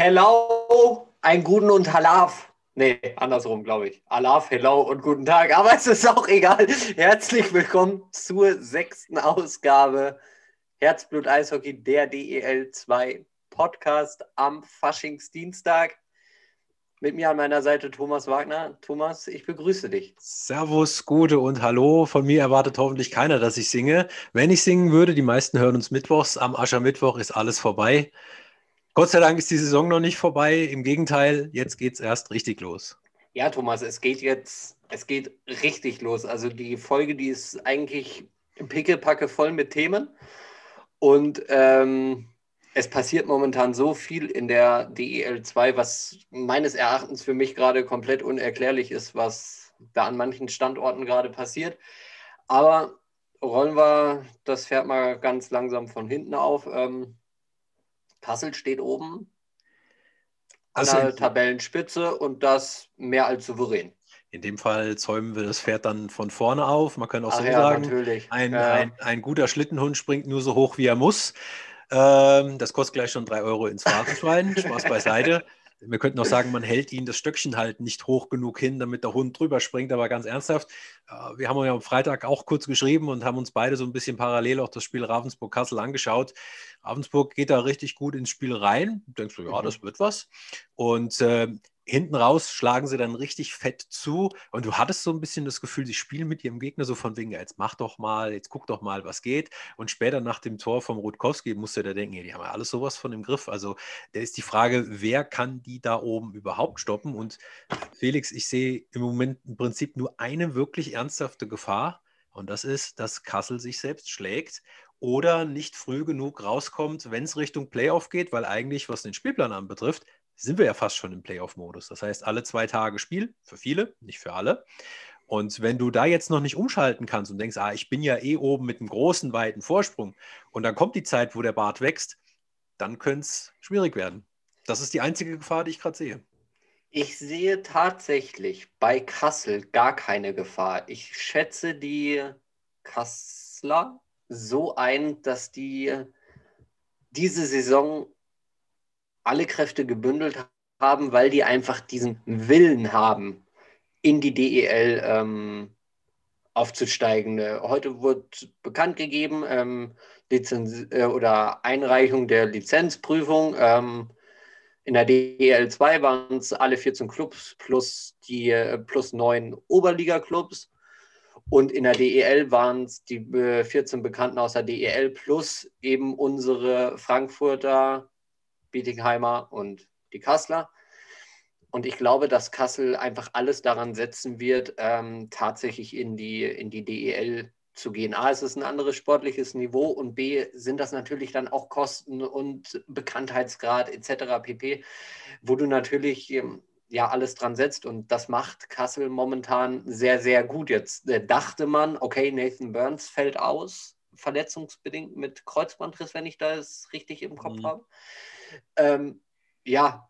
Hello, einen guten und Halaf. Nee, andersrum, glaube ich. Alaf, hello und guten Tag. Aber es ist auch egal. Herzlich willkommen zur sechsten Ausgabe Herzblut Eishockey, der DEL 2 Podcast am Faschingsdienstag. Mit mir an meiner Seite Thomas Wagner. Thomas, ich begrüße dich. Servus, Gute und Hallo. Von mir erwartet hoffentlich keiner, dass ich singe. Wenn ich singen würde, die meisten hören uns mittwochs. Am Aschermittwoch ist alles vorbei. Gott sei Dank ist die Saison noch nicht vorbei. Im Gegenteil, jetzt geht es erst richtig los. Ja, Thomas, es geht jetzt, es geht richtig los. Also die Folge, die ist eigentlich pickepacke voll mit Themen. Und ähm, es passiert momentan so viel in der DEL 2, was meines Erachtens für mich gerade komplett unerklärlich ist, was da an manchen Standorten gerade passiert. Aber rollen wir das Pferd mal ganz langsam von hinten auf. Ähm, Kassel steht oben an also, der Tabellenspitze und das mehr als souverän. In dem Fall zäumen wir das Pferd dann von vorne auf. Man kann auch Ach so ja, sagen, ein, ja. ein, ein, guter Schlittenhund springt nur so hoch, wie er muss. Ähm, das kostet gleich schon drei Euro ins Phrasenschwein. Spaß beiseite. Wir könnten auch sagen, man hält ihn das Stöckchen halt nicht hoch genug hin, damit der Hund drüber springt, aber ganz ernsthaft, äh, wir haben ja am Freitag auch kurz geschrieben und haben uns beide so ein bisschen parallel auch das Spiel Ravensburg-Kassel angeschaut. Ravensburg geht da richtig gut ins Spiel rein. Du denkst du, ja, das wird was. Und äh, hinten raus schlagen sie dann richtig fett zu und du hattest so ein bisschen das Gefühl, sie spielen mit ihrem Gegner so von wegen, jetzt mach doch mal, jetzt guck doch mal, was geht. Und später nach dem Tor vom Rutkowski musste der denken, die haben ja alles sowas von im Griff. Also da ist die Frage, wer kann die da oben überhaupt stoppen? Und Felix, ich sehe im Moment im Prinzip nur eine wirklich ernsthafte Gefahr und das ist, dass Kassel sich selbst schlägt oder nicht früh genug rauskommt, wenn es Richtung Playoff geht, weil eigentlich, was den Spielplan anbetrifft, sind wir ja fast schon im Playoff-Modus. Das heißt, alle zwei Tage Spiel, für viele, nicht für alle. Und wenn du da jetzt noch nicht umschalten kannst und denkst, ah, ich bin ja eh oben mit einem großen, weiten Vorsprung und dann kommt die Zeit, wo der Bart wächst, dann könnte es schwierig werden. Das ist die einzige Gefahr, die ich gerade sehe. Ich sehe tatsächlich bei Kassel gar keine Gefahr. Ich schätze die Kassler so ein, dass die diese Saison alle Kräfte gebündelt haben, weil die einfach diesen Willen haben, in die DEL ähm, aufzusteigen. Heute wurde bekannt gegeben, ähm, Lizenz äh, oder Einreichung der Lizenzprüfung. Ähm, in der DEL 2 waren es alle 14 Clubs plus die äh, plus neun Oberliga-Clubs. Und in der DEL waren es die äh, 14 Bekannten aus der DEL plus eben unsere Frankfurter Bietingheimer und die Kassler. Und ich glaube, dass Kassel einfach alles daran setzen wird, ähm, tatsächlich in die, in die DEL zu gehen. A, es ist ein anderes sportliches Niveau und B, sind das natürlich dann auch Kosten und Bekanntheitsgrad etc. pp, wo du natürlich ähm, ja alles dran setzt und das macht Kassel momentan sehr, sehr gut. Jetzt äh, dachte man, okay, Nathan Burns fällt aus, verletzungsbedingt mit Kreuzbandriss, wenn ich das richtig im Kopf mhm. habe. Ähm, ja,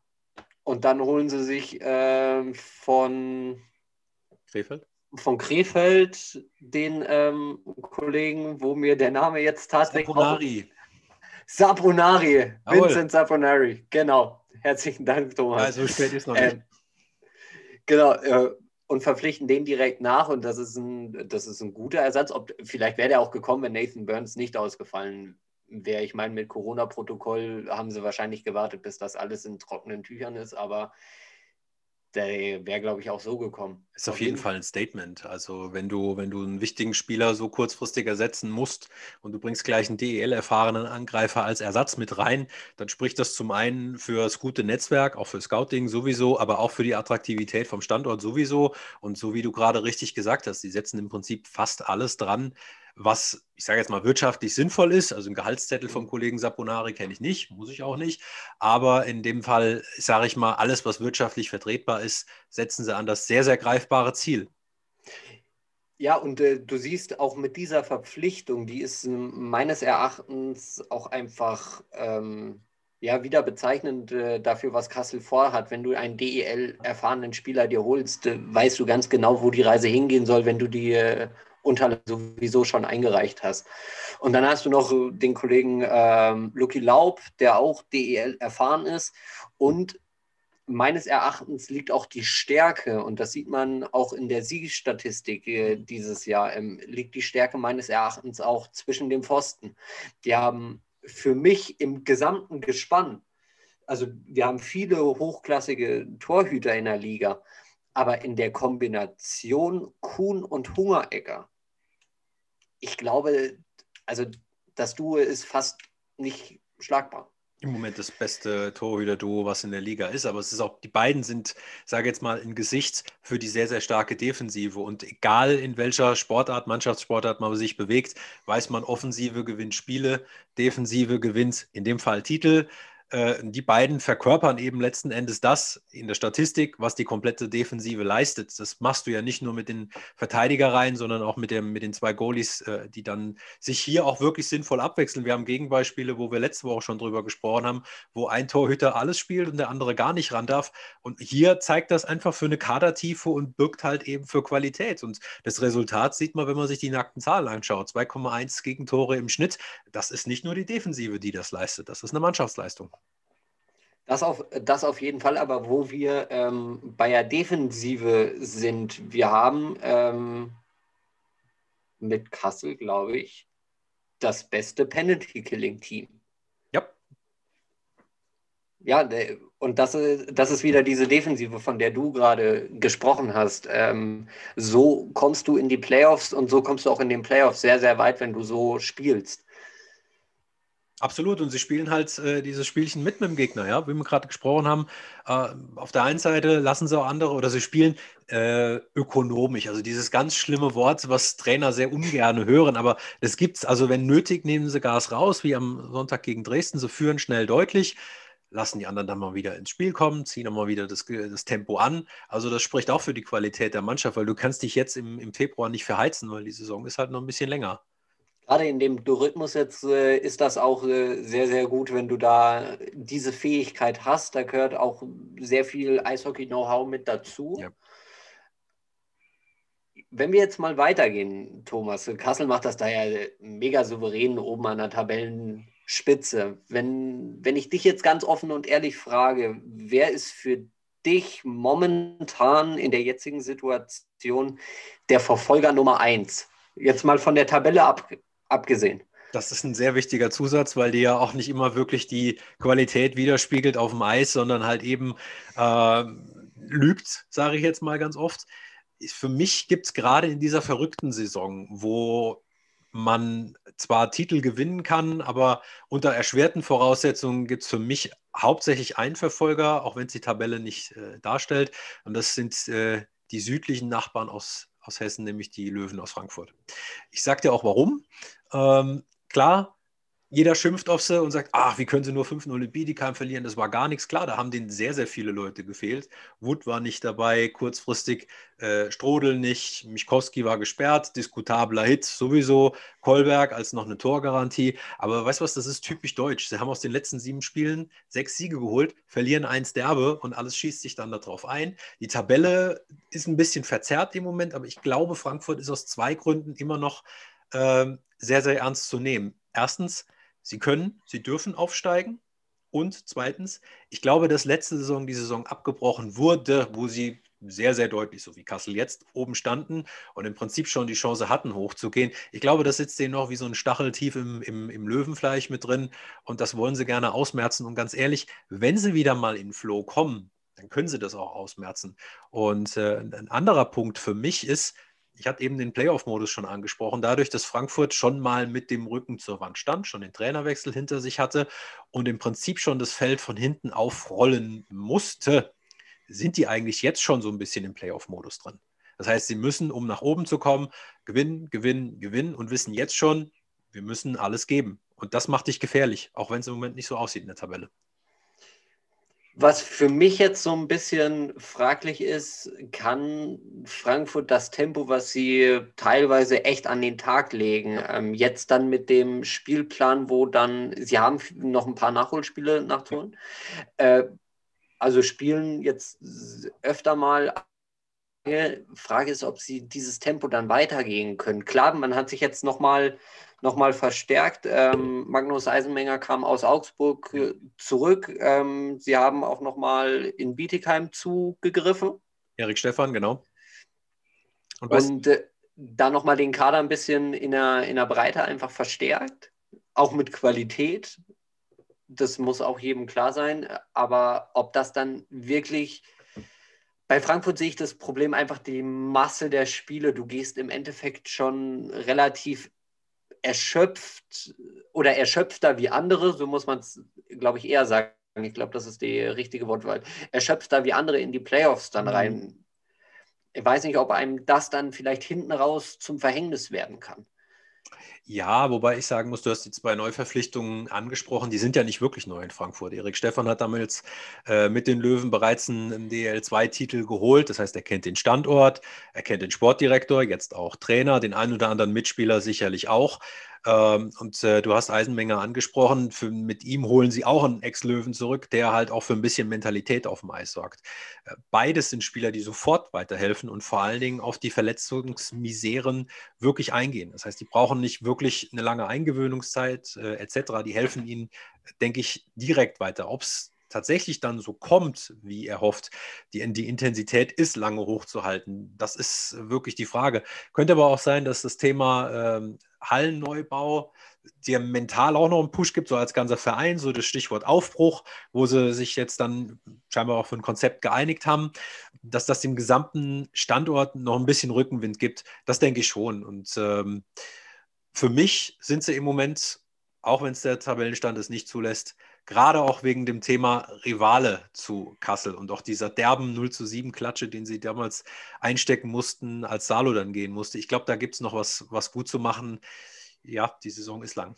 und dann holen sie sich ähm, von Krefeld? Von Krefeld den ähm, Kollegen, wo mir der Name jetzt tatsächlich. Saponari. Saponari. Vincent Saponari, genau. Herzlichen Dank, Thomas. Ja, so spät ist noch nicht. Ähm, genau. Äh, und verpflichten den direkt nach und das ist ein, das ist ein guter Ersatz. Ob, vielleicht wäre der auch gekommen, wenn Nathan Burns nicht ausgefallen wäre, ich meine, mit Corona-Protokoll haben sie wahrscheinlich gewartet, bis das alles in trockenen Tüchern ist, aber der wäre, glaube ich, auch so gekommen. Ist auf jeden Fall ein Statement. Also wenn du, wenn du einen wichtigen Spieler so kurzfristig ersetzen musst und du bringst gleich einen DEL-erfahrenen Angreifer als Ersatz mit rein, dann spricht das zum einen für das gute Netzwerk, auch für Scouting sowieso, aber auch für die Attraktivität vom Standort sowieso. Und so wie du gerade richtig gesagt hast, die setzen im Prinzip fast alles dran, was, ich sage jetzt mal, wirtschaftlich sinnvoll ist. Also ein Gehaltszettel vom Kollegen Saponari kenne ich nicht, muss ich auch nicht. Aber in dem Fall, sage ich mal, alles, was wirtschaftlich vertretbar ist, setzen sie an das sehr, sehr greifbare Ziel. Ja, und äh, du siehst auch mit dieser Verpflichtung, die ist äh, meines Erachtens auch einfach ähm, ja, wieder bezeichnend äh, dafür, was Kassel vorhat. Wenn du einen DEL-erfahrenen Spieler dir holst, äh, weißt du ganz genau, wo die Reise hingehen soll, wenn du die Unterlagen sowieso schon eingereicht hast. Und dann hast du noch den Kollegen ähm, Lucky Laub, der auch DEL erfahren ist. Und meines Erachtens liegt auch die Stärke, und das sieht man auch in der Siegestatistik äh, dieses Jahr, ähm, liegt die Stärke meines Erachtens auch zwischen den Pfosten. Die haben für mich im gesamten Gespann, also wir haben viele hochklassige Torhüter in der Liga, aber in der Kombination Kuhn und Hungeregger, ich glaube, also das Duo ist fast nicht schlagbar. Im Moment das beste Torhüter-Duo, was in der Liga ist, aber es ist auch, die beiden sind, sage jetzt mal, ein Gesicht für die sehr, sehr starke Defensive. Und egal in welcher Sportart, Mannschaftssportart man sich bewegt, weiß man, Offensive gewinnt Spiele, Defensive gewinnt in dem Fall Titel. Äh, die beiden verkörpern eben letzten Endes das in der Statistik, was die komplette Defensive leistet. Das machst du ja nicht nur mit den Verteidigerreihen, sondern auch mit, dem, mit den zwei Goalies, äh, die dann sich hier auch wirklich sinnvoll abwechseln. Wir haben Gegenbeispiele, wo wir letzte Woche schon drüber gesprochen haben, wo ein Torhüter alles spielt und der andere gar nicht ran darf. Und hier zeigt das einfach für eine Kadertiefe und birgt halt eben für Qualität. Und das Resultat sieht man, wenn man sich die nackten Zahlen anschaut. 2,1 Gegentore im Schnitt. Das ist nicht nur die Defensive, die das leistet. Das ist eine Mannschaftsleistung. Das auf, das auf jeden Fall, aber wo wir ähm, bei der Defensive sind, wir haben ähm, mit Kassel, glaube ich, das beste Penalty-Killing-Team. Ja. Ja, und das, das ist wieder diese Defensive, von der du gerade gesprochen hast. Ähm, so kommst du in die Playoffs und so kommst du auch in den Playoffs sehr, sehr weit, wenn du so spielst. Absolut, und sie spielen halt äh, dieses Spielchen mit mit dem Gegner, ja, wie wir gerade gesprochen haben. Äh, auf der einen Seite lassen sie auch andere oder sie spielen äh, ökonomisch, also dieses ganz schlimme Wort, was Trainer sehr ungern hören, aber es gibt es, also wenn nötig, nehmen sie Gas raus, wie am Sonntag gegen Dresden, sie führen schnell deutlich, lassen die anderen dann mal wieder ins Spiel kommen, ziehen mal wieder das, das Tempo an. Also das spricht auch für die Qualität der Mannschaft, weil du kannst dich jetzt im, im Februar nicht verheizen, weil die Saison ist halt noch ein bisschen länger. Gerade in dem Rhythmus jetzt äh, ist das auch äh, sehr, sehr gut, wenn du da diese Fähigkeit hast. Da gehört auch sehr viel Eishockey-Know-how mit dazu. Ja. Wenn wir jetzt mal weitergehen, Thomas, Kassel macht das da ja mega souverän oben an der Tabellenspitze. Wenn, wenn ich dich jetzt ganz offen und ehrlich frage, wer ist für dich momentan in der jetzigen Situation der Verfolger Nummer eins? Jetzt mal von der Tabelle ab, abgesehen. Das ist ein sehr wichtiger Zusatz, weil die ja auch nicht immer wirklich die Qualität widerspiegelt auf dem Eis, sondern halt eben äh, lügt, sage ich jetzt mal ganz oft. Für mich gibt es gerade in dieser verrückten Saison, wo man zwar Titel gewinnen kann, aber unter erschwerten Voraussetzungen gibt es für mich hauptsächlich einen Verfolger, auch wenn es die Tabelle nicht äh, darstellt. Und das sind äh, die südlichen Nachbarn aus, aus Hessen, nämlich die Löwen aus Frankfurt. Ich sage dir auch warum. Ähm, klar, jeder schimpft auf sie und sagt, ach, wie können sie nur 5-0 in Bietigheim verlieren? Das war gar nichts. Klar, da haben denen sehr, sehr viele Leute gefehlt. Wood war nicht dabei, kurzfristig äh, Strodel nicht, Michkowski war gesperrt, diskutabler Hit sowieso, Kolberg als noch eine Torgarantie. Aber weißt du was, das ist typisch deutsch. Sie haben aus den letzten sieben Spielen sechs Siege geholt, verlieren eins derbe und alles schießt sich dann darauf ein. Die Tabelle ist ein bisschen verzerrt im Moment, aber ich glaube, Frankfurt ist aus zwei Gründen immer noch ähm, sehr, sehr ernst zu nehmen. Erstens, sie können, sie dürfen aufsteigen. Und zweitens, ich glaube, dass letzte Saison die Saison abgebrochen wurde, wo sie sehr, sehr deutlich, so wie Kassel jetzt, oben standen und im Prinzip schon die Chance hatten, hochzugehen. Ich glaube, das sitzt denen noch wie so ein Stachel tief im, im, im Löwenfleisch mit drin und das wollen sie gerne ausmerzen. Und ganz ehrlich, wenn sie wieder mal in Flow kommen, dann können sie das auch ausmerzen. Und äh, ein anderer Punkt für mich ist, ich hatte eben den Playoff-Modus schon angesprochen, dadurch, dass Frankfurt schon mal mit dem Rücken zur Wand stand, schon den Trainerwechsel hinter sich hatte und im Prinzip schon das Feld von hinten aufrollen musste, sind die eigentlich jetzt schon so ein bisschen im Playoff-Modus drin. Das heißt, sie müssen, um nach oben zu kommen, gewinnen, gewinnen, gewinnen und wissen jetzt schon, wir müssen alles geben. Und das macht dich gefährlich, auch wenn es im Moment nicht so aussieht in der Tabelle. Was für mich jetzt so ein bisschen fraglich ist, kann Frankfurt das Tempo, was sie teilweise echt an den Tag legen, ähm, jetzt dann mit dem Spielplan, wo dann, sie haben noch ein paar Nachholspiele nachzuholen, äh, also spielen jetzt öfter mal Frage ist, ob sie dieses Tempo dann weitergehen können. Klar, man hat sich jetzt nochmal noch mal verstärkt. Ähm, Magnus Eisenmenger kam aus Augsburg äh, zurück. Ähm, sie haben auch nochmal in Bietigheim zugegriffen. Erik Stefan, genau. Und, Und äh, dann nochmal den Kader ein bisschen in der, in der Breite einfach verstärkt. Auch mit Qualität. Das muss auch jedem klar sein. Aber ob das dann wirklich bei Frankfurt sehe ich das Problem einfach die Masse der Spiele. Du gehst im Endeffekt schon relativ erschöpft oder erschöpfter wie andere, so muss man es, glaube ich, eher sagen. Ich glaube, das ist die richtige Wortwahl. Erschöpfter wie andere in die Playoffs dann mhm. rein. Ich weiß nicht, ob einem das dann vielleicht hinten raus zum Verhängnis werden kann. Ja, wobei ich sagen muss, du hast die zwei Neuverpflichtungen angesprochen, die sind ja nicht wirklich neu in Frankfurt. Erik Stefan hat damals äh, mit den Löwen bereits einen DL2-Titel geholt. Das heißt, er kennt den Standort, er kennt den Sportdirektor, jetzt auch Trainer, den einen oder anderen Mitspieler sicherlich auch. Ähm, und äh, du hast Eisenmenger angesprochen. Für, mit ihm holen sie auch einen Ex-Löwen zurück, der halt auch für ein bisschen Mentalität auf dem Eis sorgt. Äh, beides sind Spieler, die sofort weiterhelfen und vor allen Dingen auf die Verletzungsmiseren wirklich eingehen. Das heißt, die brauchen nicht wirklich eine lange Eingewöhnungszeit äh, etc. Die helfen ihnen, denke ich, direkt weiter. Ob es tatsächlich dann so kommt, wie er hofft, die, die Intensität ist lange hochzuhalten. Das ist wirklich die Frage. Könnte aber auch sein, dass das Thema ähm, Hallenneubau dir mental auch noch einen Push gibt, so als ganzer Verein, so das Stichwort Aufbruch, wo sie sich jetzt dann scheinbar auch für ein Konzept geeinigt haben, dass das dem gesamten Standort noch ein bisschen Rückenwind gibt, das denke ich schon. Und ähm, für mich sind sie im Moment, auch wenn es der Tabellenstand es nicht zulässt, gerade auch wegen dem Thema Rivale zu Kassel und auch dieser derben 0 zu 7 Klatsche, den sie damals einstecken mussten, als Salo dann gehen musste. Ich glaube, da gibt es noch was, was gut zu machen. Ja, die Saison ist lang.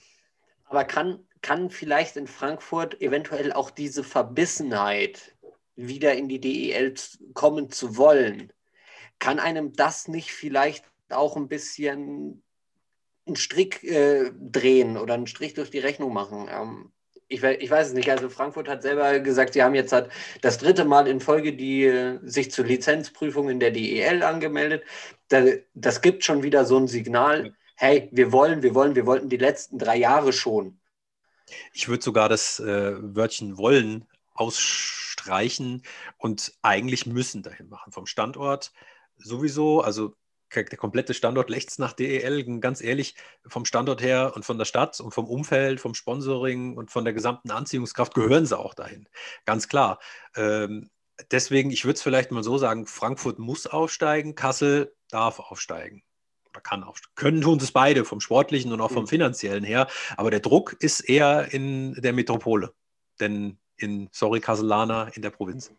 Aber kann, kann vielleicht in Frankfurt eventuell auch diese Verbissenheit, wieder in die DEL kommen zu wollen, kann einem das nicht vielleicht auch ein bisschen einen Strick äh, drehen oder einen Strich durch die Rechnung machen? Ähm, ich, ich, weiß es nicht. Also Frankfurt hat selber gesagt, sie haben jetzt halt das dritte Mal in Folge die sich zur Lizenzprüfung in der DEL angemeldet. das gibt schon wieder so ein Signal. Hey, wir wollen, wir wollen, wir wollten die letzten drei Jahre schon. Ich würde sogar das äh, Wörtchen wollen ausstreichen und eigentlich müssen dahin machen. Vom Standort sowieso, also der komplette Standort lechzt nach DEL, ganz ehrlich, vom Standort her und von der Stadt und vom Umfeld, vom Sponsoring und von der gesamten Anziehungskraft gehören sie auch dahin. Ganz klar. Ähm, deswegen, ich würde es vielleicht mal so sagen, Frankfurt muss aufsteigen, Kassel darf aufsteigen. Oder kann aufsteigen. Können tun es beide, vom sportlichen und auch vom mhm. finanziellen her. Aber der Druck ist eher in der Metropole. Denn in, sorry, Kasselaner, in der Provinz.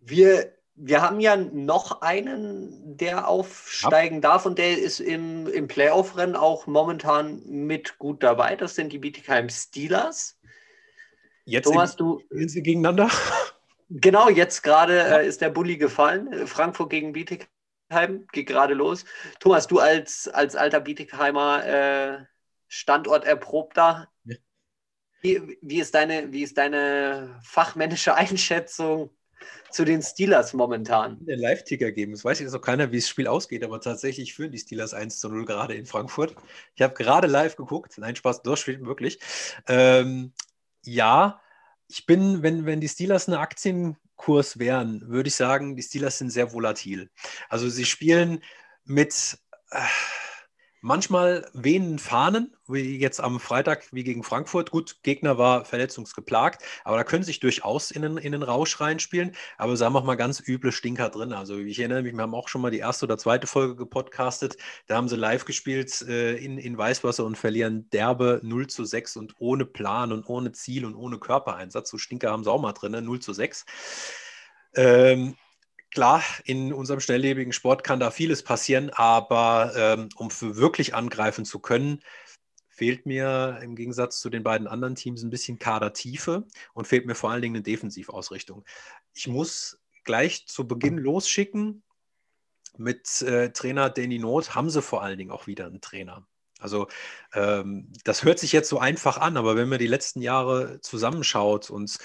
Wir wir haben ja noch einen, der aufsteigen darf und der ist im, im Playoff-Rennen auch momentan mit gut dabei. Das sind die Bietigheim Steelers. Jetzt Thomas, du. Spielen sie gegeneinander? Genau, jetzt gerade ja. äh, ist der Bulli gefallen. Frankfurt gegen Bietigheim geht gerade los. Thomas, du als, als alter Bietigheimer äh, Standort erprobter. Ja. Wie, wie, ist deine, wie ist deine fachmännische Einschätzung zu den Steelers momentan. Den Live-Ticker geben. Es weiß jetzt noch keiner, wie das Spiel ausgeht, aber tatsächlich führen die Steelers 1 zu 0 gerade in Frankfurt. Ich habe gerade live geguckt. Nein, Spaß, das spielt wirklich. Ähm, ja, ich bin, wenn, wenn die Steelers eine Aktienkurs wären, würde ich sagen, die Steelers sind sehr volatil. Also sie spielen mit. Äh, Manchmal wehenden Fahnen, wie jetzt am Freitag wie gegen Frankfurt. Gut, Gegner war verletzungsgeplagt, aber da können sich durchaus in den, in den Rausch reinspielen. Aber sagen wir mal ganz üble Stinker drin. Also ich erinnere mich, wir haben auch schon mal die erste oder zweite Folge gepodcastet. Da haben sie live gespielt äh, in, in Weißwasser und verlieren derbe 0 zu 6 und ohne Plan und ohne Ziel und ohne Körpereinsatz. So Stinker haben sie auch mal drin, 0 ne? zu 6. Ähm, Klar, in unserem schnelllebigen Sport kann da vieles passieren, aber ähm, um wirklich angreifen zu können, fehlt mir im Gegensatz zu den beiden anderen Teams ein bisschen Kadertiefe und fehlt mir vor allen Dingen eine Defensivausrichtung. Ich muss gleich zu Beginn losschicken. Mit äh, Trainer Danny Not haben sie vor allen Dingen auch wieder einen Trainer. Also ähm, das hört sich jetzt so einfach an, aber wenn man die letzten Jahre zusammenschaut und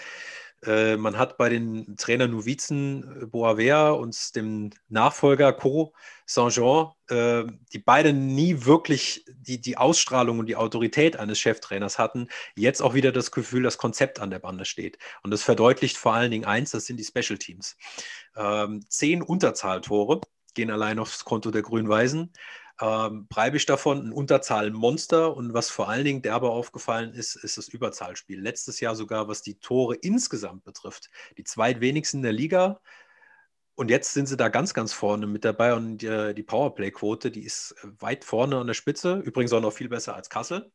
Äh, man hat bei den Trainer Novizen äh, Boavea und dem Nachfolger Co Saint-Jean, äh, die beide nie wirklich die, die Ausstrahlung und die Autorität eines Cheftrainers hatten, jetzt auch wieder das Gefühl, das Konzept an der Bande steht. Und das verdeutlicht vor allen Dingen eins, das sind die Special Teams. Ähm, zehn Unterzahltore gehen allein aufs Konto der Grün-Weißen ähm, Breibisch davon ein Unterzahlmonster und was vor allen Dingen derbe aufgefallen ist, ist das Überzahlspiel. Letztes Jahr sogar, was die Tore insgesamt betrifft, die zweitwenigsten der Liga. Und jetzt sind sie da ganz, ganz vorne mit dabei und die, die Powerplay-Quote, die ist weit vorne an der Spitze, übrigens auch noch viel besser als Kassel.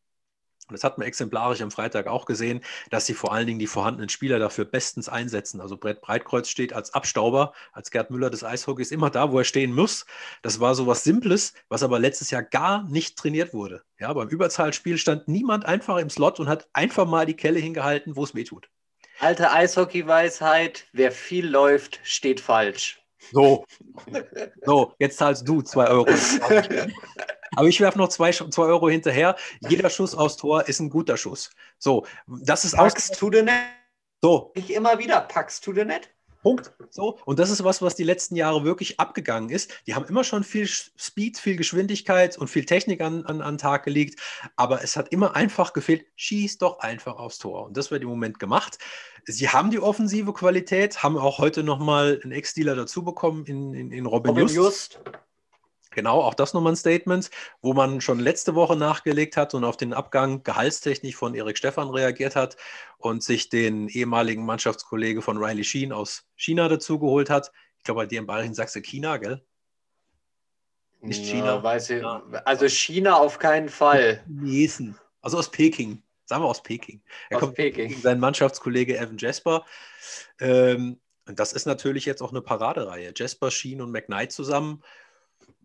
Und das hat man exemplarisch am Freitag auch gesehen, dass sie vor allen Dingen die vorhandenen Spieler dafür bestens einsetzen. Also Brett Breitkreuz steht als Abstauber, als Gerd Müller des Eishockeys immer da, wo er stehen muss. Das war so was Simples, was aber letztes Jahr gar nicht trainiert wurde. Ja, beim Überzahlspiel stand niemand einfach im Slot und hat einfach mal die Kelle hingehalten, wo es weh tut. Alte Eishockey-Weisheit, wer viel läuft, steht falsch. So. So, jetzt zahlst du zwei Euro. Aber ich werfe noch zwei, zwei Euro hinterher. Jeder Schuss aus Tor ist ein guter Schuss. So, das ist Packst du denn net? So. Ich immer wieder, packst du denn net? Punkt. So. Und das ist was, was die letzten Jahre wirklich abgegangen ist. Die haben immer schon viel Speed, viel Geschwindigkeit und viel Technik an, an, an Tag gelegt. Aber es hat immer einfach gefehlt, schieß doch einfach aufs Tor. Und das wird im Moment gemacht. Sie haben die offensive Qualität, haben auch heute nochmal einen Ex-Dealer dazu bekommen in, in, in Robin, Robin Just. Just. Genau, auch das nochmal ein Statement, wo man schon letzte Woche nachgelegt hat und auf den Abgang gehaltstechnisch von Erik Stephan reagiert hat und sich den ehemaligen Mannschaftskollege von Riley Sheen aus China dazugeholt hat. Ich glaube, bei dir in Bayern sagst du China, gell? Nicht China. Ja, weiß ich, also China auf keinen Fall. Chinesen. Also aus Peking. Sagen wir aus Peking. Er aus kommt Peking. gegen seinen Mannschaftskollege Evan Jasper. Ähm, und das ist natürlich jetzt auch eine Paradereihe. Jasper, Sheen und McKnight zusammen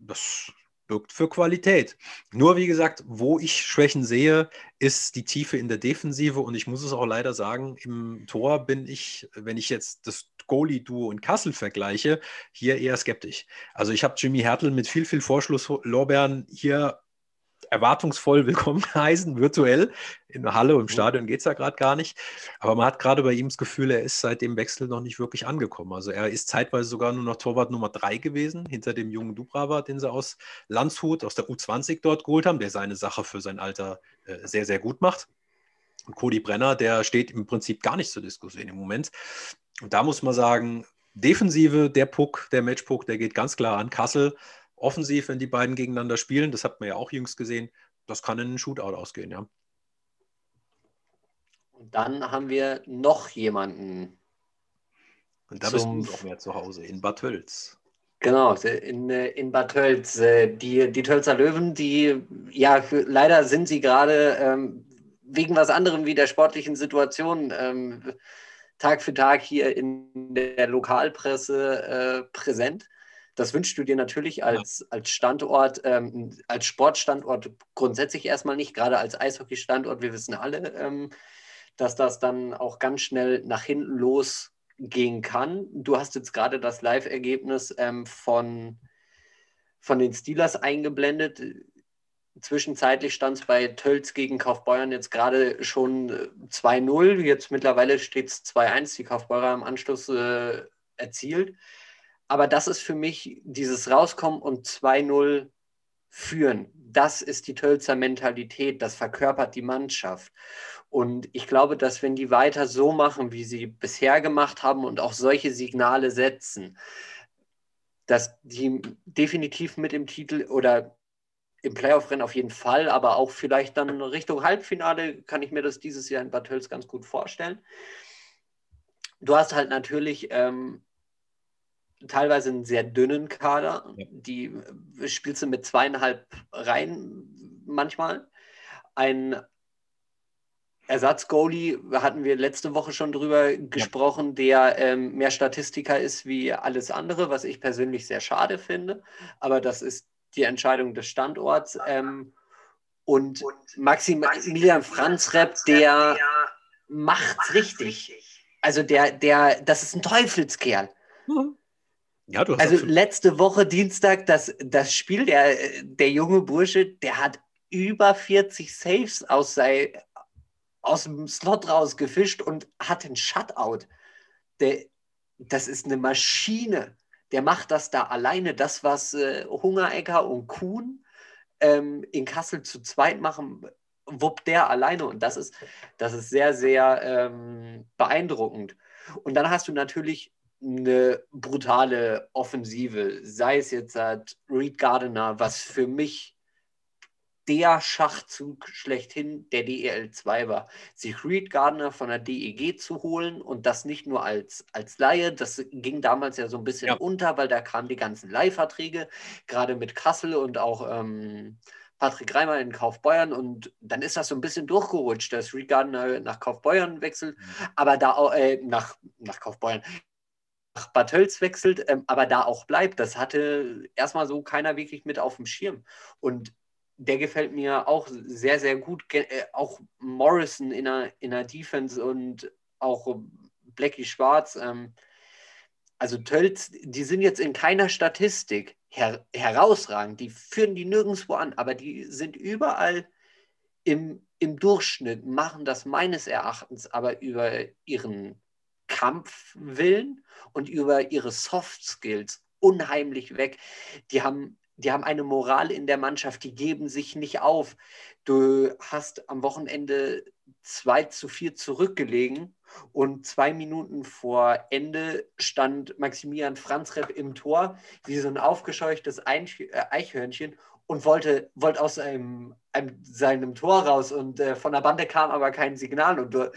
das birgt für Qualität. Nur wie gesagt, wo ich Schwächen sehe, ist die Tiefe in der Defensive und ich muss es auch leider sagen, im Tor bin ich, wenn ich jetzt das Goalie-Duo in Kassel vergleiche, hier eher skeptisch. Also ich habe Jimmy Hertel mit viel, viel Vorschlusslorbeeren hier erwartungsvoll willkommen heißen, virtuell. In der Halle und im mhm. Stadion geht es ja gerade gar nicht. Aber man hat gerade bei ihm das Gefühl, er ist seit dem Wechsel noch nicht wirklich angekommen. Also er ist zeitweise sogar nur noch Torwart Nummer 3 gewesen, hinter dem jungen Dubrava, den sie aus Landshut, aus der U20 dort geholt haben, der seine Sache für sein Alter äh, sehr, sehr gut macht. Und Cody Brenner, der steht im Prinzip gar nicht zur Diskussion im Moment. Und da muss man sagen, Defensive, der Puck, der Matchpuck, der geht ganz klar an Kassel offensiv, wenn die beiden gegeneinander spielen, das hat man ja auch jüngst gesehen, das kann in einen Shootout ausgehen, ja. Und dann haben wir noch jemanden. Und da bist du noch mehr zu Hause, in Bad Tölz. Genau, in, in Bad Tölz. Äh, die, die Tölzer Löwen, die, ja, leider sind sie gerade ähm, wegen was anderem wie der sportlichen Situation ähm, Tag für Tag hier in der Lokalpresse äh, präsent. Das wünschst du dir natürlich als, als Standort, ähm, als Sportstandort grundsätzlich erstmal nicht, gerade als Eishockey-Standort. Wir wissen alle, ähm, dass das dann auch ganz schnell nach hinten losgehen kann. Du hast jetzt gerade das Live-Ergebnis ähm, von, von den Steelers eingeblendet. Zwischenzeitlich stand es bei Tölz gegen Kaufbeuern jetzt gerade schon 2-0. Jetzt mittlerweile steht es 2-1. Die Kaufbeurer im Anschluss äh, erzielt. Aber das ist für mich dieses Rauskommen und 2-0 führen. Das ist die Tölzer Mentalität, das verkörpert die Mannschaft. Und ich glaube, dass wenn die weiter so machen, wie sie bisher gemacht haben und auch solche Signale setzen, dass die definitiv mit im Titel oder im Playoff-Rennen auf jeden Fall, aber auch vielleicht dann Richtung Halbfinale kann ich mir das dieses Jahr in Bad Tölz ganz gut vorstellen. Du hast halt natürlich ähm, teilweise einen sehr dünnen Kader. Ja. Die äh, spielst du mit zweieinhalb Reihen manchmal. Ein Ersatz-Goalie hatten wir letzte Woche schon drüber gesprochen, der ähm, mehr Statistiker ist wie alles andere, was ich persönlich sehr schade finde. Aber das ist die Entscheidung des Standorts. Ähm, und, und Maximilian Franzrepp, der, der macht's richtig. Also der, der, das ist ein Teufelskerl. Mhm. Ja, du hast also letzte Woche Dienstag, das, das Spiel, der, der junge Bursche, der hat über 40 Saves aus, sei, aus dem Slot rausgefischt und hat einen Shutout. der, das ist eine Maschine. Der macht das da alleine. Das, was äh, Hungerecker und Kuhn ähm, in Kassel zu zweit machen, wuppt der alleine. Und das ist, das ist sehr, sehr ähm, beeindruckend. Und dann hast du natürlich eine brutale Offensive, sei es jetzt halt Reed Gardiner, was für mich der Schachzug schlechthin der DEL 2 war. Sich Reed Gardner von der DEG zu holen und das nicht nur als, als Laie, das ging damals ja so ein bisschen ja. unter, weil da kamen die ganzen Leihverträge, gerade mit Kassel und auch ähm, Patrick Reimer in Kaufbeuern und dann ist das so ein bisschen durchgerutscht, dass Reed Gardner nach Kaufbeuern wechselt, mhm. aber da auch äh, nach, nach Kaufbeuern, Bad Tölz wechselt, ähm, aber da auch bleibt. Das hatte erstmal so keiner wirklich mit auf dem Schirm. Und der gefällt mir auch sehr, sehr gut. Äh, auch Morrison in der, in der Defense und auch Blackie Schwarz. Ähm, also Tölz, die sind jetzt in keiner Statistik her herausragend. Die führen die nirgendwo an, aber die sind überall im, im Durchschnitt, machen das meines Erachtens aber über ihren Kampfwillen und über ihre Soft Skills unheimlich weg. Die haben die haben eine Moral in der Mannschaft, die geben sich nicht auf. Du hast am Wochenende 2 zu 4 zurückgelegen und zwei Minuten vor Ende stand Maximilian Franzrepp im Tor, wie so ein aufgescheuchtes äh, Eichhörnchen und wollte, wollte aus einem, einem, seinem Tor raus und äh, von der Bande kam aber kein Signal und du,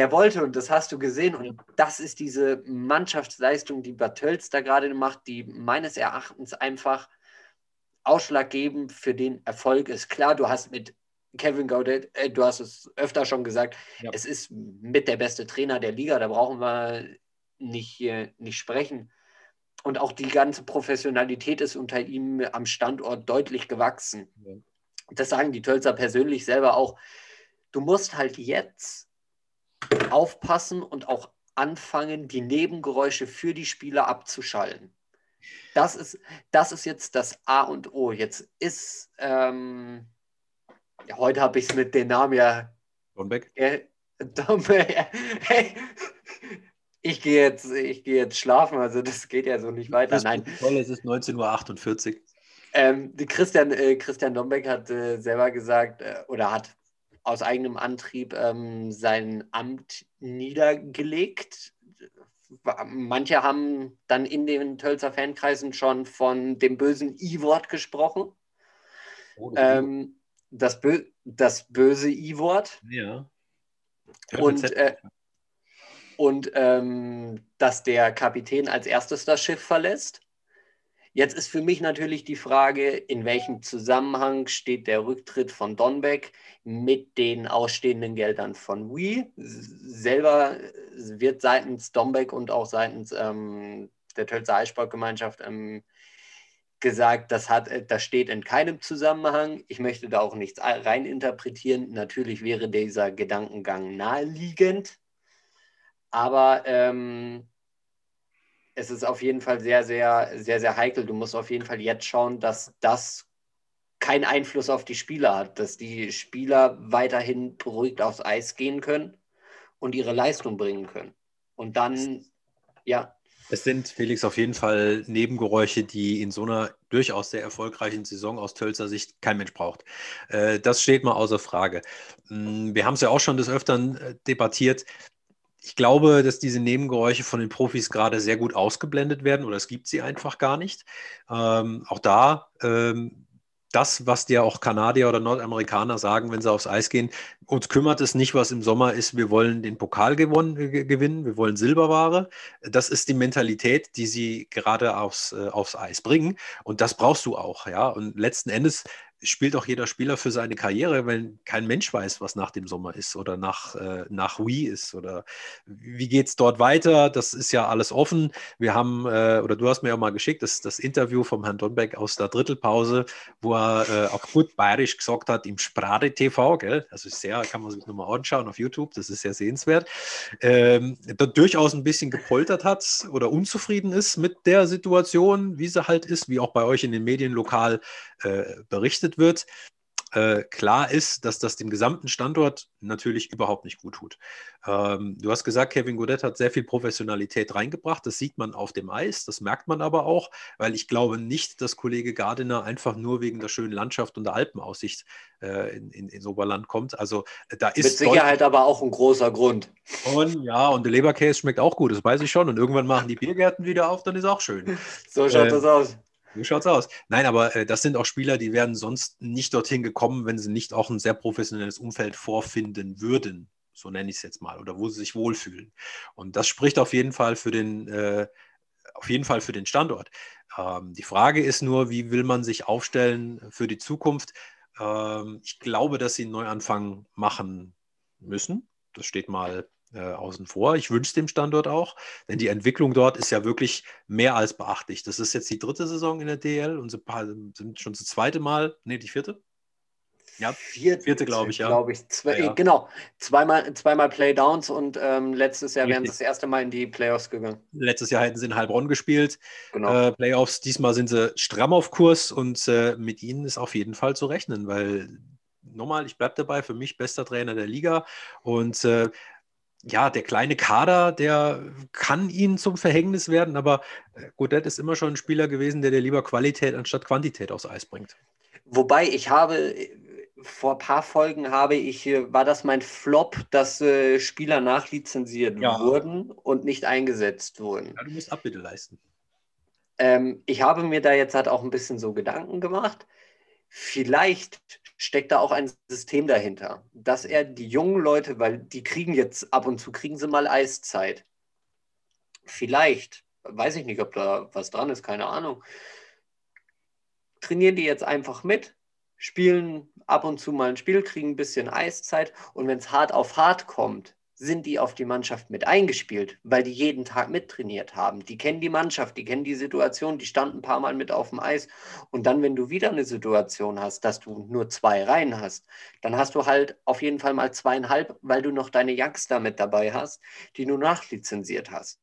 der wollte und das hast du gesehen und das ist diese Mannschaftsleistung, die Bad Tölz da gerade macht, die meines Erachtens einfach ausschlaggebend für den Erfolg ist. Klar, du hast mit Kevin Gaudet, äh, du hast es öfter schon gesagt, ja. es ist mit der beste Trainer der Liga, da brauchen wir nicht, äh, nicht sprechen. Und auch die ganze Professionalität ist unter ihm am Standort deutlich gewachsen. Ja. Das sagen die Tölzer persönlich selber auch. Du musst halt jetzt aufpassen und auch anfangen, die Nebengeräusche für die Spieler abzuschalten. Das ist, das ist jetzt das A und O. Jetzt ist, ähm, ja, heute habe ich es mit den Namen ja. Dombeck? Äh, Dombeck. Hey, ich gehe jetzt, geh jetzt schlafen, also das geht ja so nicht weiter. Nein. Toll, es ist 19.48 Uhr. Ähm, Christian, äh, Christian Dombeck hat äh, selber gesagt äh, oder hat aus eigenem Antrieb ähm, sein Amt niedergelegt manche haben dann in den Tölzer Fankreisen schon von dem bösen I-Wort gesprochen. Oh, das, ähm, das, Bö das, böse I-Wort. Ja. Und, äh, und ähm, dass der Kapitän als erstes das Schiff verlässt. Jetzt ist für mich natürlich die Frage, in welchem Zusammenhang steht der Rücktritt von Donbeck mit den ausstehenden Geldern von Wii? Selber wird seitens Donbeck und auch seitens ähm, der Tölzer Eissportgemeinschaft ähm, gesagt, das, hat, das steht in keinem Zusammenhang. Ich möchte da auch nichts reininterpretieren. Natürlich wäre dieser Gedankengang naheliegend, aber ähm, es ist auf jeden Fall sehr, sehr, sehr, sehr heikel. Du musst auf jeden Fall jetzt schauen, dass das keinen Einfluss auf die Spieler hat, dass die Spieler weiterhin beruhigt aufs Eis gehen können und ihre Leistung bringen können. Und dann, ja. Es sind, Felix, auf jeden Fall Nebengeräusche, die in so einer durchaus sehr erfolgreichen Saison aus Tölzer Sicht kein Mensch braucht. Äh, das steht mal außer Frage. Hm, wir haben es ja auch schon des Öfteren äh, debattiert ich glaube, dass diese Nebengeräusche von den Profis gerade sehr gut ausgeblendet werden oder es gibt sie einfach gar nicht. Ähm, auch da ähm, das, was dir auch Kanadier oder Nordamerikaner sagen, wenn sie aufs Eis gehen, uns kümmert es nicht, was im Sommer ist. Wir wollen den Pokal gewonnen, gewinnen, wir wollen Silberware. Das ist die Mentalität, die sie gerade aufs, äh, aufs Eis bringen. Und das brauchst du auch. Ja? Und letzten Endes spielt auch jeder Spieler für seine Karriere, wenn kein Mensch weiß, was nach dem Sommer ist oder nach, äh, nach Wii ist oder wie geht es dort weiter. Das ist ja alles offen. Wir haben, äh, oder du hast mir ja mal geschickt, das, das Interview vom Herrn Donbeck aus der Drittelpause, wo er äh, auch gut bayerisch gesagt hat im Sprade TV, gell? Also sehr, kann man sich nochmal anschauen auf YouTube, das ist sehr sehenswert. Ähm, da durchaus ein bisschen gepoltert hat oder unzufrieden ist mit der Situation, wie sie halt ist, wie auch bei euch in den Medien lokal äh, berichtet wird. äh, klar ist, dass das dem gesamten Standort natürlich überhaupt nicht gut tut. Ähm, du hast gesagt, Kevin Godet hat sehr viel Professionalität reingebracht. Das sieht man auf dem Eis, das merkt man aber auch, weil ich glaube nicht, dass Kollege Gardiner einfach nur wegen der schönen Landschaft und der Alpenaussicht äh, in, in, ins Oberland kommt. Also äh, da ist mit Sicherheit aber auch ein großer Grund. Und ja, und der Leberkäse schmeckt auch gut, das weiß ich schon. Und irgendwann machen die Biergärten wieder auf, dann ist auch schön. So schaut äh, das aus. So schaut's aus. Nein, aber äh, das sind auch Spieler, die wären sonst nicht dorthin gekommen, wenn sie nicht auch ein sehr professionelles Umfeld vorfinden würden. So nenne ich es jetzt mal, oder wo sie sich wohlfühlen. Und das spricht auf jeden Fall für den, äh, auf jeden Fall für den Standort. Ähm, die Frage ist nur, wie will man sich aufstellen für die Zukunft? Ähm, ich glaube, dass sie einen Neuanfang machen müssen. Das steht mal äh, außen vor. Ich wünsche dem Standort auch, denn die Entwicklung dort ist ja wirklich mehr als beachtlich. Das ist jetzt die dritte Saison in der DL und sie sind schon das zweite Mal, nee, die vierte? Ja, vierte, vierte glaube ich, ja. Glaube ich. Zwei, ja, ja. Genau, zweimal, zweimal Playdowns und ähm, letztes Jahr wären sie das erste Mal in die Playoffs gegangen. Letztes Jahr hätten sie in Heilbronn gespielt. Genau. Äh, Playoffs, diesmal sind sie stramm auf Kurs und äh, mit ihnen ist auf jeden Fall zu rechnen, weil nochmal, ich bleibe dabei, für mich bester Trainer der Liga und äh, ja, der kleine Kader, der kann ihnen zum Verhängnis werden, aber äh, Godet ist immer schon ein Spieler gewesen, der dir lieber Qualität anstatt Quantität aufs Eis bringt. Wobei ich habe vor ein paar Folgen habe ich, war das mein Flop, dass äh, Spieler nachlizenziert ja. wurden und nicht eingesetzt wurden. Ja, du musst Abbitte leisten. Ähm, ich habe mir da jetzt halt auch ein bisschen so Gedanken gemacht. Vielleicht steckt da auch ein System dahinter, dass er die jungen Leute, weil die kriegen jetzt ab und zu, kriegen sie mal Eiszeit. Vielleicht, weiß ich nicht, ob da was dran ist, keine Ahnung. Trainieren die jetzt einfach mit, spielen ab und zu mal ein Spiel, kriegen ein bisschen Eiszeit und wenn es hart auf hart kommt, sind die auf die Mannschaft mit eingespielt, weil die jeden Tag mittrainiert haben. Die kennen die Mannschaft, die kennen die Situation, die standen ein paar Mal mit auf dem Eis. Und dann, wenn du wieder eine Situation hast, dass du nur zwei Reihen hast, dann hast du halt auf jeden Fall mal zweieinhalb, weil du noch deine Youngster mit dabei hast, die du nachlizenziert hast.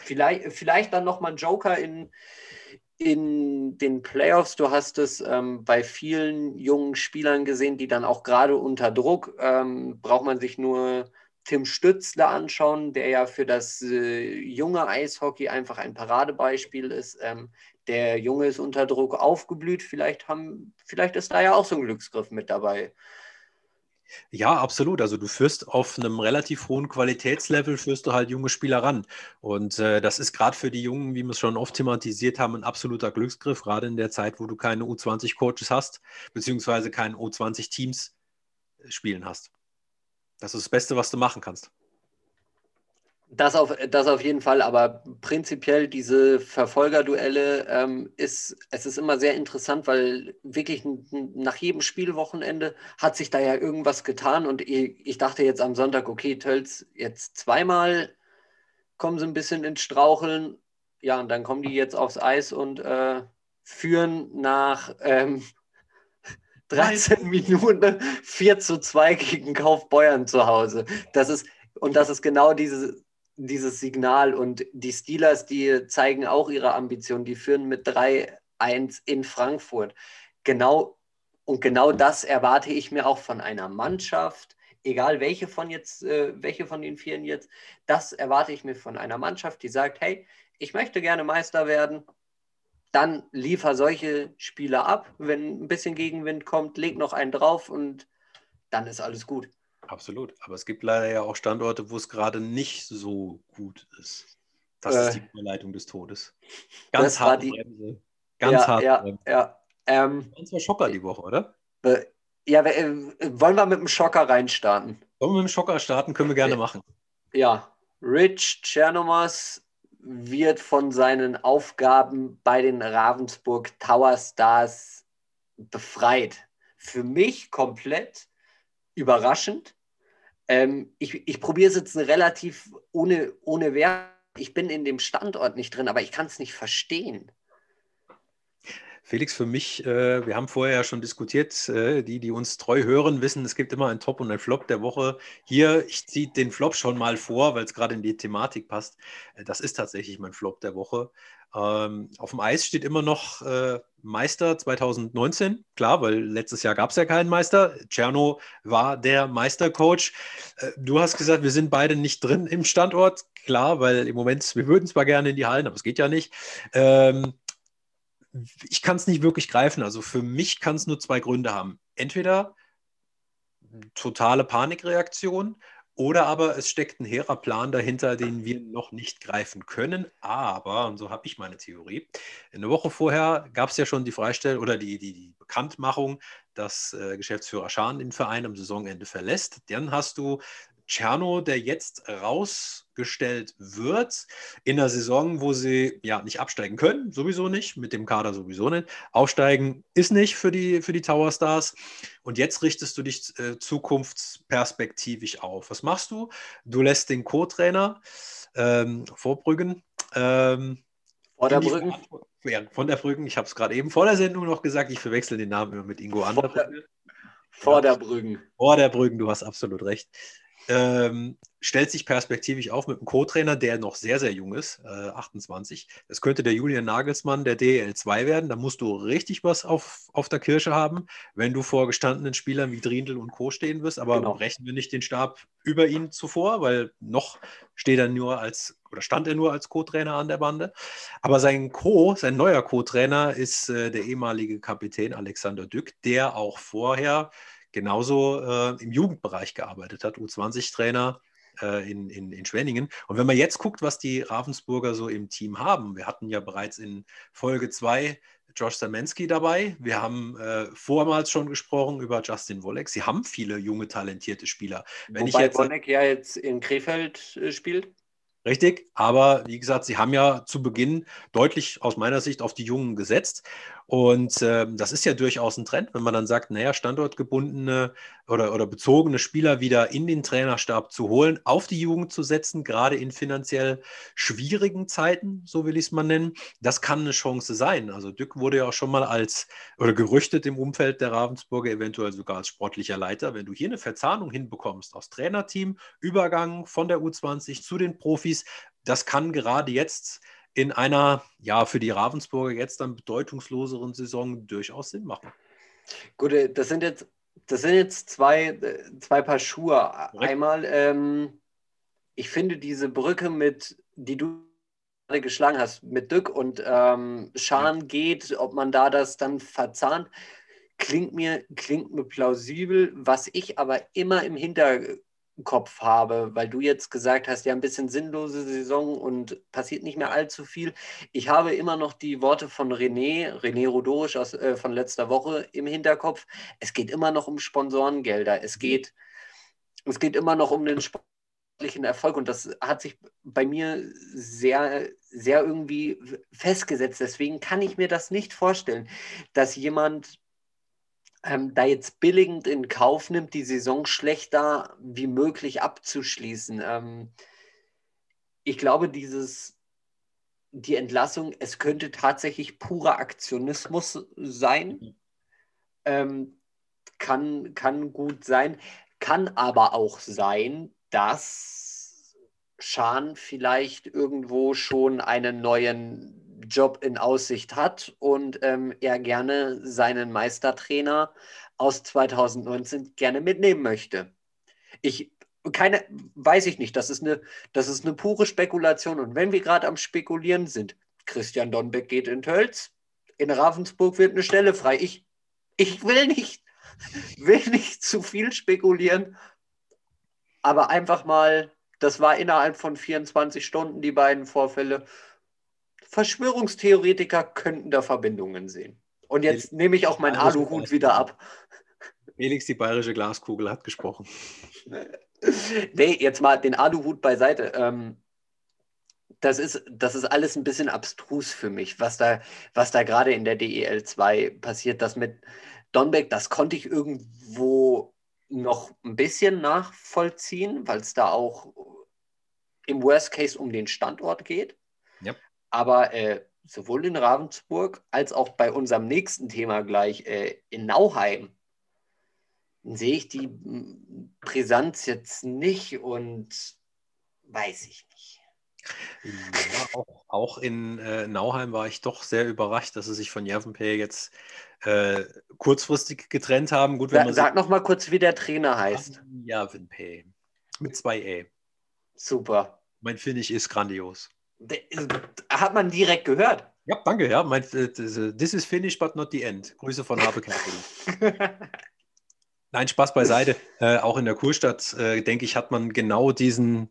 Vielleicht, vielleicht dann nochmal ein Joker in, in den Playoffs, du hast es ähm, bei vielen jungen Spielern gesehen, die dann auch gerade unter Druck, ähm, braucht man sich nur Tim Stützler anschauen, der ja für das äh, junge Eishockey einfach ein Paradebeispiel ist. Ähm, der Junge ist unter Druck aufgeblüht. Vielleicht, haben, vielleicht ist da ja auch so ein Glücksgriff mit dabei. Ja, absolut. Also du führst auf einem relativ hohen Qualitätslevel, führst du halt junge Spieler ran. Und äh, das ist gerade für die Jungen, wie wir es schon oft thematisiert haben, ein absoluter Glücksgriff, gerade in der Zeit, wo du keine U20-Coaches hast, beziehungsweise keine U20-Teams äh, spielen hast. Das ist das Beste, was du machen kannst. Das auf, das auf jeden Fall, aber prinzipiell diese Verfolgerduelle ähm, ist, es ist immer sehr interessant, weil wirklich nach jedem Spielwochenende hat sich da ja irgendwas getan und ich, ich dachte jetzt am Sonntag, okay, Tölz, jetzt zweimal kommen sie ein bisschen ins Straucheln, ja, und dann kommen die jetzt aufs Eis und äh, führen nach ähm, 13 Minuten 4 zu 2 gegen Kaufbeuern zu Hause. Das ist, und das ist genau diese, dieses Signal. Und die Steelers, die zeigen auch ihre Ambitionen. Die führen mit 3-1 in Frankfurt. Genau, und genau das erwarte ich mir auch von einer Mannschaft, egal welche von jetzt, äh, welche von den Vieren jetzt, das erwarte ich mir von einer Mannschaft, die sagt, hey, ich möchte gerne Meister werden, dann liefer solche Spieler ab. Wenn ein bisschen Gegenwind kommt, leg noch einen drauf und dann ist alles gut. Absolut. Aber es gibt leider ja auch Standorte, wo es gerade nicht so gut ist. Das äh, ist die Überleitung des Todes. Ganz hart die... Bremse. Ganz ja, hart. Ja, Bremse. ja. Ähm, das war Schocker die Woche, oder? Äh, ja, äh, wollen wir mit dem Schocker reinstarten? Wollen wir mit dem Schocker starten? Können wir gerne machen. Ja, Rich Chernomas wird von seinen Aufgaben bei den Ravensburg Tower Stars befreit. Für mich komplett überraschend. Ähm, ich ich probiere es jetzt relativ ohne, ohne Wert. Ich bin in dem Standort nicht drin, aber ich kann es nicht verstehen. Felix, für mich, äh, wir haben vorher ja schon diskutiert, äh, die, die uns treu hören, wissen, es gibt immer einen Top und einen Flop der Woche. Hier, ich ziehe den Flop schon mal vor, weil es gerade in die Thematik passt. Äh, das ist tatsächlich mein Flop der Woche. Ähm, auf dem Eis steht immer noch äh, Meister 2019, klar, weil letztes Jahr gab es ja keinen Meister. Czerno war der Meistercoach. Äh, du hast gesagt, wir sind beide nicht drin im Standort, klar, weil im Moment, wir würden zwar gerne in die Hallen, aber es geht ja nicht. Ähm, ich kann es nicht wirklich greifen. Also für mich kann es nur zwei Gründe haben. Entweder totale Panikreaktion oder aber es steckt ein hehrer Plan dahinter, den wir noch nicht greifen können. Aber, und so habe ich meine Theorie, eine Woche vorher gab es ja schon die Freistellung oder die, die, die Bekanntmachung, dass äh, Geschäftsführer Schahn den Verein am Saisonende verlässt. Dann hast du Tscherno, der jetzt rausgestellt wird in der Saison, wo sie ja nicht absteigen können, sowieso nicht, mit dem Kader sowieso nicht. Aufsteigen ist nicht für die, für die Tower Stars. Und jetzt richtest du dich äh, zukunftsperspektivisch auf. Was machst du? Du lässt den Co-Trainer ähm, Vorbrüggen. Ähm, vor der Brücken. Ja, von der Brücken. Ich habe es gerade eben vor der Sendung noch gesagt, ich verwechsel den Namen immer mit Ingo Anderbrücken. Vor der Brücken. Vor der Brücken, du hast absolut recht ähm, stellt sich perspektivisch auf mit einem Co-Trainer, der noch sehr, sehr jung ist, äh, 28. Das könnte der Julian Nagelsmann der DL2 werden. Da musst du richtig was auf, auf der Kirsche haben, wenn du vor gestandenen Spielern wie Drindl und Co. stehen wirst. Aber genau. rechnen wir nicht den Stab über ihn zuvor, weil noch steht er nur als oder stand er nur als Co-Trainer an der Bande. Aber sein Co, sein neuer Co-Trainer ist äh, der ehemalige Kapitän Alexander Dück, der auch vorher genauso äh, im Jugendbereich gearbeitet hat, U20-Trainer äh, in, in, in Schwenningen. Und wenn man jetzt guckt, was die Ravensburger so im Team haben, wir hatten ja bereits in Folge 2 Josh Samensky dabei. Wir haben äh, vormals schon gesprochen über Justin Wolleck. Sie haben viele junge, talentierte Spieler. Wenn Wobei ich jetzt, Wolleck ja jetzt in Krefeld äh, spielt. Richtig, aber wie gesagt, sie haben ja zu Beginn deutlich aus meiner Sicht auf die Jungen gesetzt. Und äh, das ist ja durchaus ein Trend, wenn man dann sagt, naja, standortgebundene oder, oder bezogene Spieler wieder in den Trainerstab zu holen, auf die Jugend zu setzen, gerade in finanziell schwierigen Zeiten, so will ich es mal nennen. Das kann eine Chance sein. Also Dück wurde ja auch schon mal als oder gerüchtet im Umfeld der Ravensburger, eventuell sogar als sportlicher Leiter. Wenn du hier eine Verzahnung hinbekommst aus Trainerteam, Übergang von der U20 zu den Profis, das kann gerade jetzt in einer, ja, für die Ravensburger jetzt dann bedeutungsloseren Saison durchaus Sinn machen. Gut, äh, das sind jetzt, das sind jetzt zwei, äh, zwei Paar Schuhe. Einmal, ähm, ich finde diese Brücke mit, die du gerade geschlagen hast, mit Dück und ähm, Schan ja. geht, ob man da das dann verzahnt, klingt mir, klingt mir plausibel. Was ich aber immer im Hintergrund Kopf habe, weil du jetzt gesagt hast, ja, ein bisschen sinnlose Saison und passiert nicht mehr allzu viel. Ich habe immer noch die Worte von René, René Rodorisch aus, äh, von letzter Woche im Hinterkopf. Es geht immer noch um Sponsorengelder. Es mhm. geht, es geht immer noch um den sportlichen Erfolg und das hat sich bei mir sehr, sehr irgendwie festgesetzt. Deswegen kann ich mir das nicht vorstellen, dass jemand ähm, da jetzt billigend in Kauf nimmt, die Saison schlechter wie möglich abzuschließen. Ähm, ich glaube, dieses, die Entlassung, es könnte tatsächlich purer Aktionismus sein. Ähm, kann, kann gut sein. Kann aber auch sein, dass Schan vielleicht irgendwo schon einen neuen Job in Aussicht hat und ähm, er gerne seinen Meistertrainer aus 2019 gerne mitnehmen möchte. Ich keine, weiß ich nicht. Das ist eine, das ist eine pure Spekulation. Und wenn wir gerade am Spekulieren sind, Christian Donbeck geht in Tölz, in Ravensburg wird eine Stelle frei. Ich, ich will nicht, will nicht zu viel spekulieren, aber einfach mal, das war innerhalb von 24 Stunden die beiden Vorfälle. Verschwörungstheoretiker könnten da Verbindungen sehen. Und jetzt nehme ich auch meinen Aluhut wieder ab. Felix, die bayerische Glaskugel, hat gesprochen. nee, jetzt mal den Aluhut beiseite. Ähm, das, ist, das ist alles ein bisschen abstrus für mich, was da, was da gerade in der DEL 2 passiert. Das mit Donbeck, das konnte ich irgendwo noch ein bisschen nachvollziehen, weil es da auch im Worst Case um den Standort geht. Aber äh, sowohl in Ravensburg als auch bei unserem nächsten Thema gleich äh, in Nauheim sehe ich die Brisanz jetzt nicht und weiß ich nicht. Ja, auch, auch in äh, Nauheim war ich doch sehr überrascht, dass sie sich von Jervenpay jetzt äh, kurzfristig getrennt haben. Gut, wenn Sa man sag noch mal kurz, wie der Trainer heißt. Jervenpay mit zwei E. Super. Mein Finish ist grandios. Hat man direkt gehört. Ja, danke. Ja, mein, äh, this is finished, but not the end. Grüße von Habe Nein, Spaß beiseite. Äh, auch in der Kurstadt, äh, denke ich, hat man genau diesen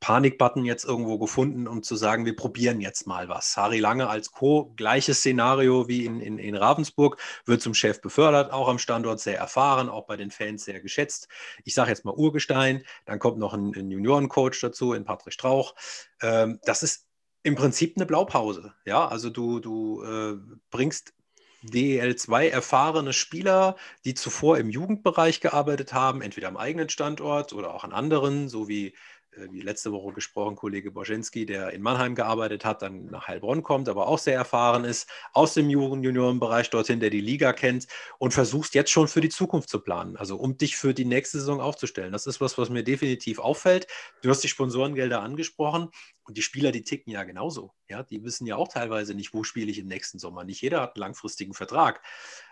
Panikbutton jetzt irgendwo gefunden, um zu sagen, wir probieren jetzt mal was. Harry Lange als Co. Gleiches Szenario wie in, in, in Ravensburg, wird zum Chef befördert, auch am Standort sehr erfahren, auch bei den Fans sehr geschätzt. Ich sage jetzt mal Urgestein, dann kommt noch ein, ein Juniorencoach dazu, in Patrick Strauch. Ähm, das ist im Prinzip eine Blaupause. Ja, also du, du äh, bringst DEL2 erfahrene Spieler, die zuvor im Jugendbereich gearbeitet haben, entweder am eigenen Standort oder auch an anderen, so wie wie letzte Woche gesprochen, Kollege Boschenski, der in Mannheim gearbeitet hat, dann nach Heilbronn kommt, aber auch sehr erfahren ist, aus dem Juniorenbereich dorthin, der die Liga kennt und versuchst jetzt schon für die Zukunft zu planen, also um dich für die nächste Saison aufzustellen. Das ist was, was mir definitiv auffällt. Du hast die Sponsorengelder angesprochen und die Spieler, die ticken ja genauso. Ja, die wissen ja auch teilweise nicht, wo spiele ich im nächsten Sommer. Nicht jeder hat einen langfristigen Vertrag.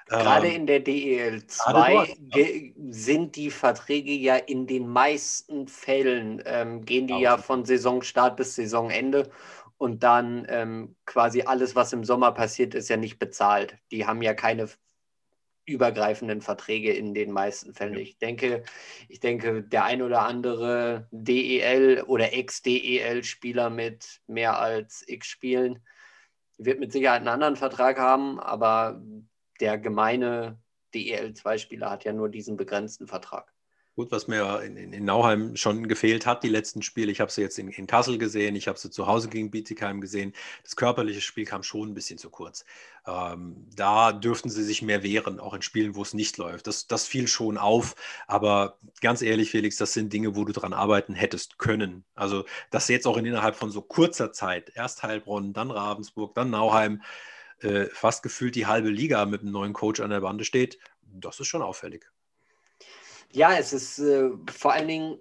Gerade ähm, in der DEL 2 dort, ja. sind die Verträge ja in den meisten Fällen, ähm, gehen die ja, ja von Saisonstart bis Saisonende und dann ähm, quasi alles, was im Sommer passiert, ist ja nicht bezahlt. Die haben ja keine übergreifenden Verträge in den meisten Fällen. Ja. Ich denke, ich denke, der ein oder andere DEL oder Ex-DEL-Spieler mit mehr als X Spielen wird mit Sicherheit einen anderen Vertrag haben, aber der gemeine DEL2-Spieler hat ja nur diesen begrenzten Vertrag. Gut, was mir in, in, Nauheim schon gefehlt hat, die letzten Spiele. Ich habe sie jetzt in, in, Kassel gesehen, ich habe sie zu Hause gegen Bietigheim gesehen. Das körperliche Spiel kam schon ein bisschen zu kurz. Ähm, da dürften sie sich mehr wehren, auch in Spielen, wo es nicht läuft. Das, das fiel schon auf. Aber ganz ehrlich, Felix, das sind Dinge, wo du dran arbeiten hättest können. Also, dass jetzt auch innerhalb von so kurzer Zeit, erst Heilbronn, dann Ravensburg, dann Nauheim, äh, fast gefühlt die halbe Liga mit einem neuen Coach an der Bande steht, das ist schon auffällig. Ja, es ist äh, vor allen Dingen,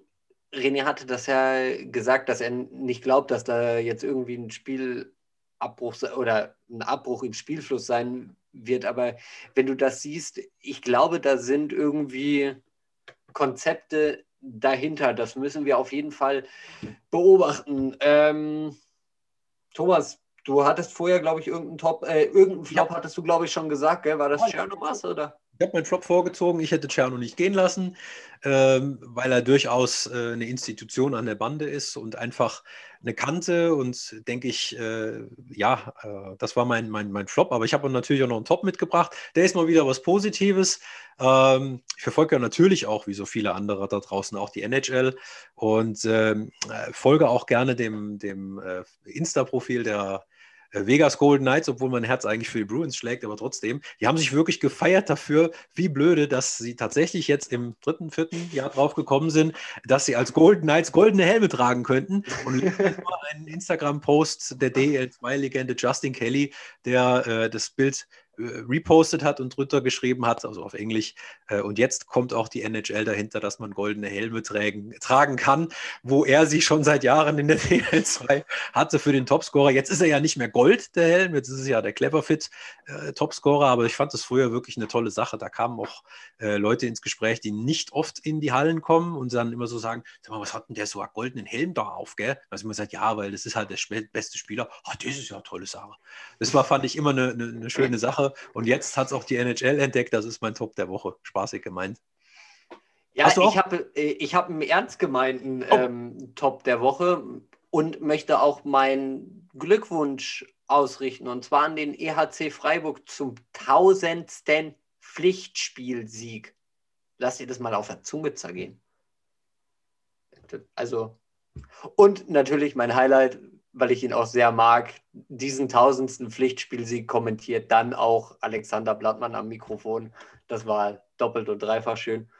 René hatte das ja gesagt, dass er nicht glaubt, dass da jetzt irgendwie ein Spielabbruch oder ein Abbruch im Spielfluss sein wird. Aber wenn du das siehst, ich glaube, da sind irgendwie Konzepte dahinter. Das müssen wir auf jeden Fall beobachten. Ähm, Thomas, Du hattest vorher, glaube ich, irgendeinen Top, äh, irgendeinen Flop ja. hattest du, glaube ich, schon gesagt, gell? War das ja, Tscherno was, oder? Ich habe meinen Flop vorgezogen. Ich hätte Tscherno nicht gehen lassen, ähm, weil er durchaus äh, eine Institution an der Bande ist und einfach eine Kante. Und denke ich, äh, ja, äh, das war mein, mein, mein Flop. Aber ich habe natürlich auch noch einen Top mitgebracht. Der ist mal wieder was Positives. Ähm, ich verfolge ja natürlich auch, wie so viele andere da draußen, auch die NHL und ähm, äh, folge auch gerne dem, dem äh, Insta-Profil der Vegas Golden Knights, obwohl mein Herz eigentlich für die Bruins schlägt, aber trotzdem, die haben sich wirklich gefeiert dafür, wie blöde, dass sie tatsächlich jetzt im dritten, vierten Jahr drauf gekommen sind, dass sie als Golden Knights goldene Helme tragen könnten. Und mal einen Instagram-Post der DL2-Legende Justin Kelly, der äh, das Bild äh, repostet hat und drunter geschrieben hat, also auf Englisch. Äh, und jetzt kommt auch die NHL dahinter, dass man goldene Helme tragen, tragen kann, wo er sie schon seit Jahren in der DL 2 hatte für den Topscorer. Jetzt ist er ja nicht mehr Gold, der Helm, jetzt ist es ja der Cleverfit äh, Topscorer, aber ich fand das früher wirklich eine tolle Sache. Da kamen auch äh, Leute ins Gespräch, die nicht oft in die Hallen kommen und dann immer so sagen, sag mal, was hat denn der so einen goldenen Helm da auf, gell? Also immer sagt, ja, weil das ist halt der beste Spieler. Ah, das ist ja eine tolle Sache. Das war, fand ich, immer eine, eine, eine schöne Sache. Und jetzt hat es auch die NHL entdeckt. Das ist mein Top der Woche. Spaßig gemeint. Ja, ich habe äh, ich hab einen ernst gemeinten oh. ähm, Top der Woche und möchte auch meinen Glückwunsch ausrichten. Und zwar an den EHC Freiburg zum tausendsten Pflichtspielsieg. Lass dir das mal auf der Zunge zergehen. Also, und natürlich mein Highlight, weil ich ihn auch sehr mag, diesen tausendsten Pflichtspielsieg kommentiert dann auch Alexander Blattmann am Mikrofon. Das war doppelt und dreifach schön.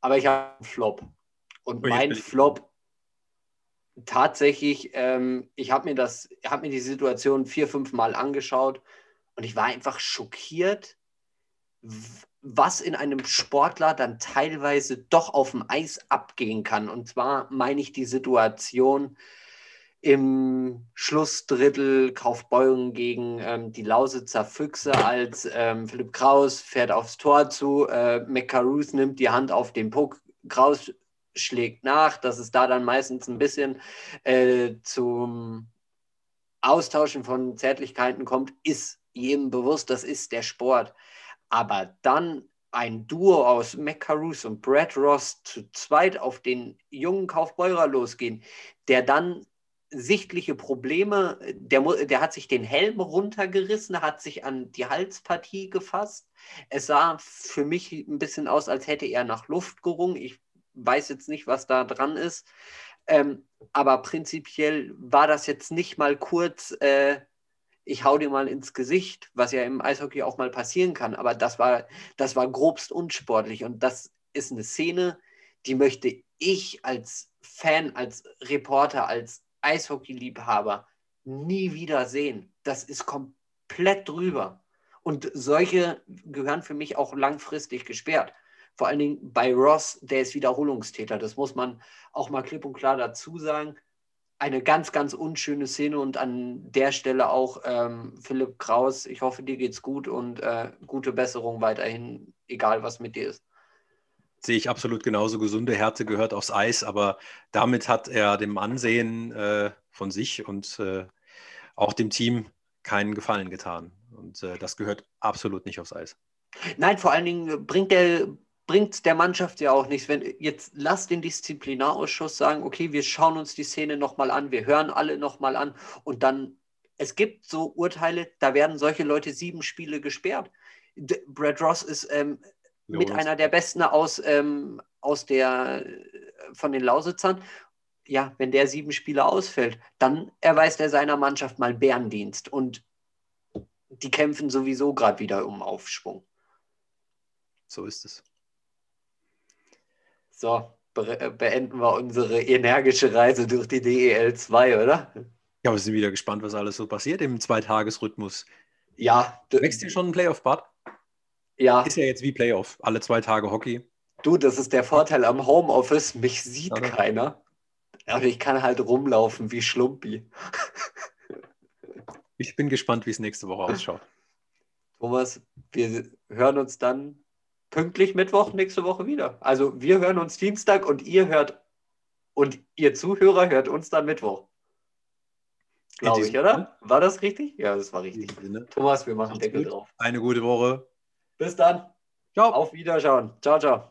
Aber ich habe einen Flop. Und oh, mein Flop tatsächlich, ähm, ich habe mir das, habe mir die Situation vier, fünf Mal angeschaut und ich war einfach schockiert, was in einem Sportler dann teilweise doch auf dem Eis abgehen kann. Und zwar meine ich die Situation im Schlussdrittel Kaufbeuren gegen ähm, die Lausitzer Füchse, als ähm, Philipp Kraus fährt aufs Tor zu, äh, McCaruth nimmt die Hand auf den Puck, Kraus schlägt nach, dass es da dann meistens ein bisschen äh, zum Austauschen von Zärtlichkeiten kommt, ist jedem bewusst, das ist der Sport. Aber dann ein Duo aus McCarus und Brad Ross zu zweit auf den jungen Kaufbeurer losgehen, der dann sichtliche Probleme, der, der hat sich den Helm runtergerissen, hat sich an die Halspartie gefasst. Es sah für mich ein bisschen aus, als hätte er nach Luft gerungen. Ich weiß jetzt nicht, was da dran ist. Ähm, aber prinzipiell war das jetzt nicht mal kurz, äh, ich hau dir mal ins Gesicht, was ja im Eishockey auch mal passieren kann. Aber das war, das war grobst unsportlich. Und das ist eine Szene, die möchte ich als Fan, als Reporter, als Eishockey-Liebhaber nie wieder sehen. Das ist komplett drüber. Und solche gehören für mich auch langfristig gesperrt. Vor allen Dingen bei Ross, der ist Wiederholungstäter. Das muss man auch mal klipp und klar dazu sagen. Eine ganz, ganz unschöne Szene und an der Stelle auch ähm, Philipp Kraus. Ich hoffe, dir geht's gut und äh, gute Besserung weiterhin, egal was mit dir ist. Sehe ich absolut genauso. Gesunde Härte gehört aufs Eis, aber damit hat er dem Ansehen äh, von sich und äh, auch dem Team keinen Gefallen getan. Und äh, das gehört absolut nicht aufs Eis. Nein, vor allen Dingen bringt der, bringt der Mannschaft ja auch nichts, wenn jetzt lass den Disziplinarausschuss sagen, okay, wir schauen uns die Szene nochmal an, wir hören alle nochmal an und dann, es gibt so Urteile, da werden solche Leute sieben Spiele gesperrt. Brad Ross ist ähm, mit einer der besten aus, ähm, aus der, von den Lausitzern. Ja, wenn der sieben Spiele ausfällt, dann erweist er seiner Mannschaft mal Bärendienst und die kämpfen sowieso gerade wieder um Aufschwung. So ist es. So, be beenden wir unsere energische Reise durch die DEL 2, oder? Ja, wir sind wieder gespannt, was alles so passiert im Zweitagesrhythmus. Ja. Wächst dir schon ein Playoff-Bad? Ja. Ist ja jetzt wie Playoff, alle zwei Tage Hockey. Du, das ist der Vorteil am Homeoffice, mich sieht ja, keiner. Aber ich kann halt rumlaufen wie Schlumpi. Ich bin gespannt, wie es nächste Woche ausschaut. Thomas, wir hören uns dann pünktlich Mittwoch nächste Woche wieder. Also wir hören uns Dienstag und ihr hört und ihr Zuhörer hört uns dann Mittwoch. Glaube ich, oder? War das richtig? Ja, das war richtig. Thomas, wir machen Deckel drauf. Eine gute Woche. Bis dann. Ciao. Auf Wiederschauen. Ciao, ciao.